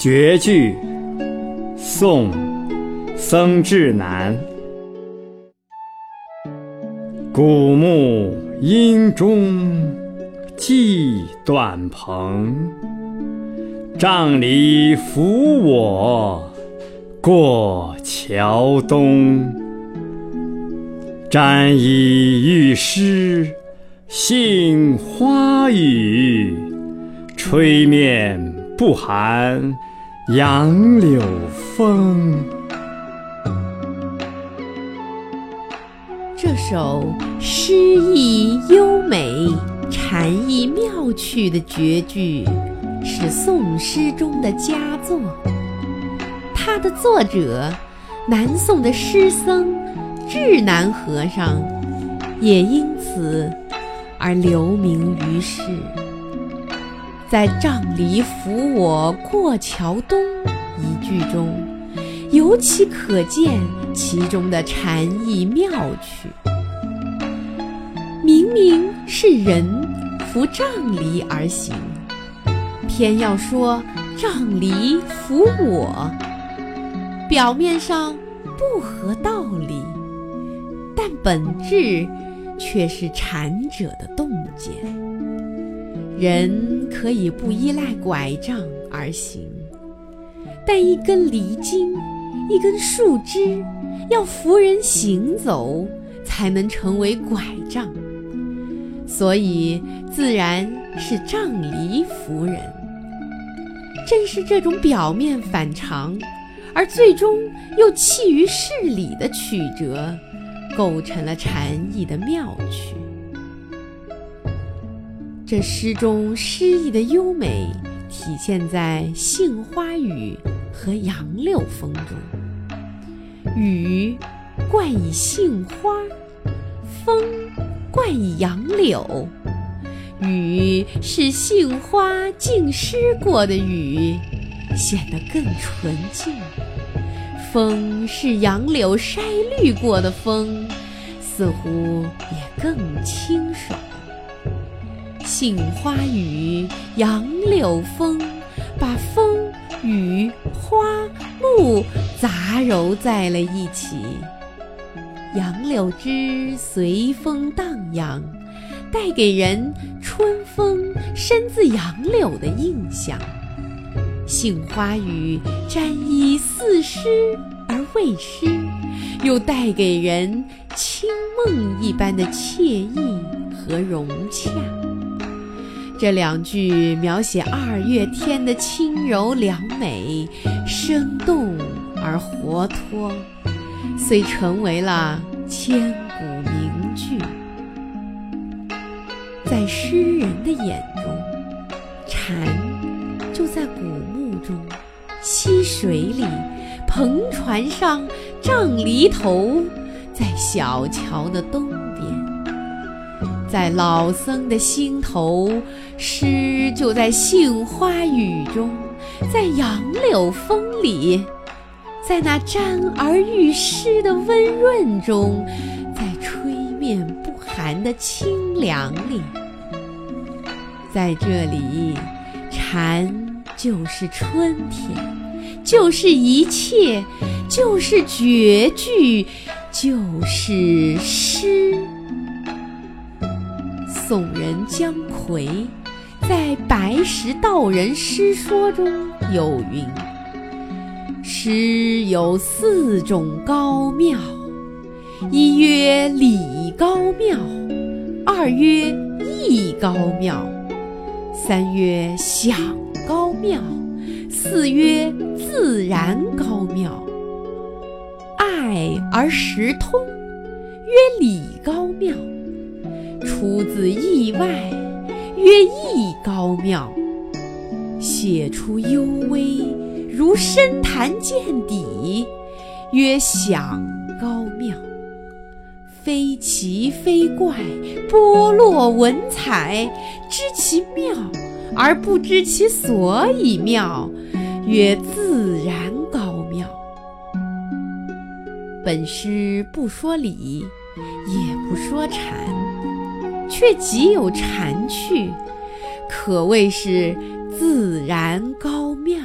绝句，宋·僧志南。古木阴中寄短篷，杖藜扶我过桥东。沾衣欲湿杏花雨，吹面不寒。杨柳风。这首诗意优美、禅意妙趣的绝句，是宋诗中的佳作。它的作者，南宋的诗僧智南和尚，也因此而留名于世。在“杖藜扶我过桥东”一句中，尤其可见其中的禅意妙趣。明明是人扶杖藜而行，偏要说杖藜扶我，表面上不合道理，但本质却是禅者的洞见。人可以不依赖拐杖而行，但一根藜茎、一根树枝要扶人行走，才能成为拐杖。所以，自然是杖藜扶人。正是这种表面反常，而最终又弃于事理的曲折，构成了禅意的妙趣。这诗中诗意的优美，体现在杏花雨和杨柳风中。雨冠以杏花，风冠以杨柳。雨是杏花浸湿过的雨，显得更纯净；风是杨柳筛绿过的风，似乎也更清爽。杏花雨，杨柳风，把风、雨、花、木杂糅在了一起。杨柳枝随风荡漾，带给人春风生自杨柳的印象。杏花雨沾衣似湿而未湿，又带给人清梦一般的惬意和融洽。这两句描写二月天的轻柔良美，生动而活脱，遂成为了千古名句。在诗人的眼中，蝉就在古木中、溪水里、篷船上、杖藜头，在小桥的东。在老僧的心头，诗就在杏花雨中，在杨柳风里，在那沾而欲湿的温润中，在吹面不寒的清凉里。在这里，禅就是春天，就是一切，就是绝句，就是诗。宋人姜夔在《白石道人诗说》中有云：“诗有四种高妙，一曰理高妙，二曰意高妙，三曰想高妙，四曰自然高妙。爱而识通，曰理高妙。”出自意外，曰意高妙；写出幽微，如深潭见底，曰想高妙。非奇非怪，剥落文采，知其妙而不知其所以妙，曰自然高妙。本诗不说理，也不说禅。却极有禅趣，可谓是自然高妙。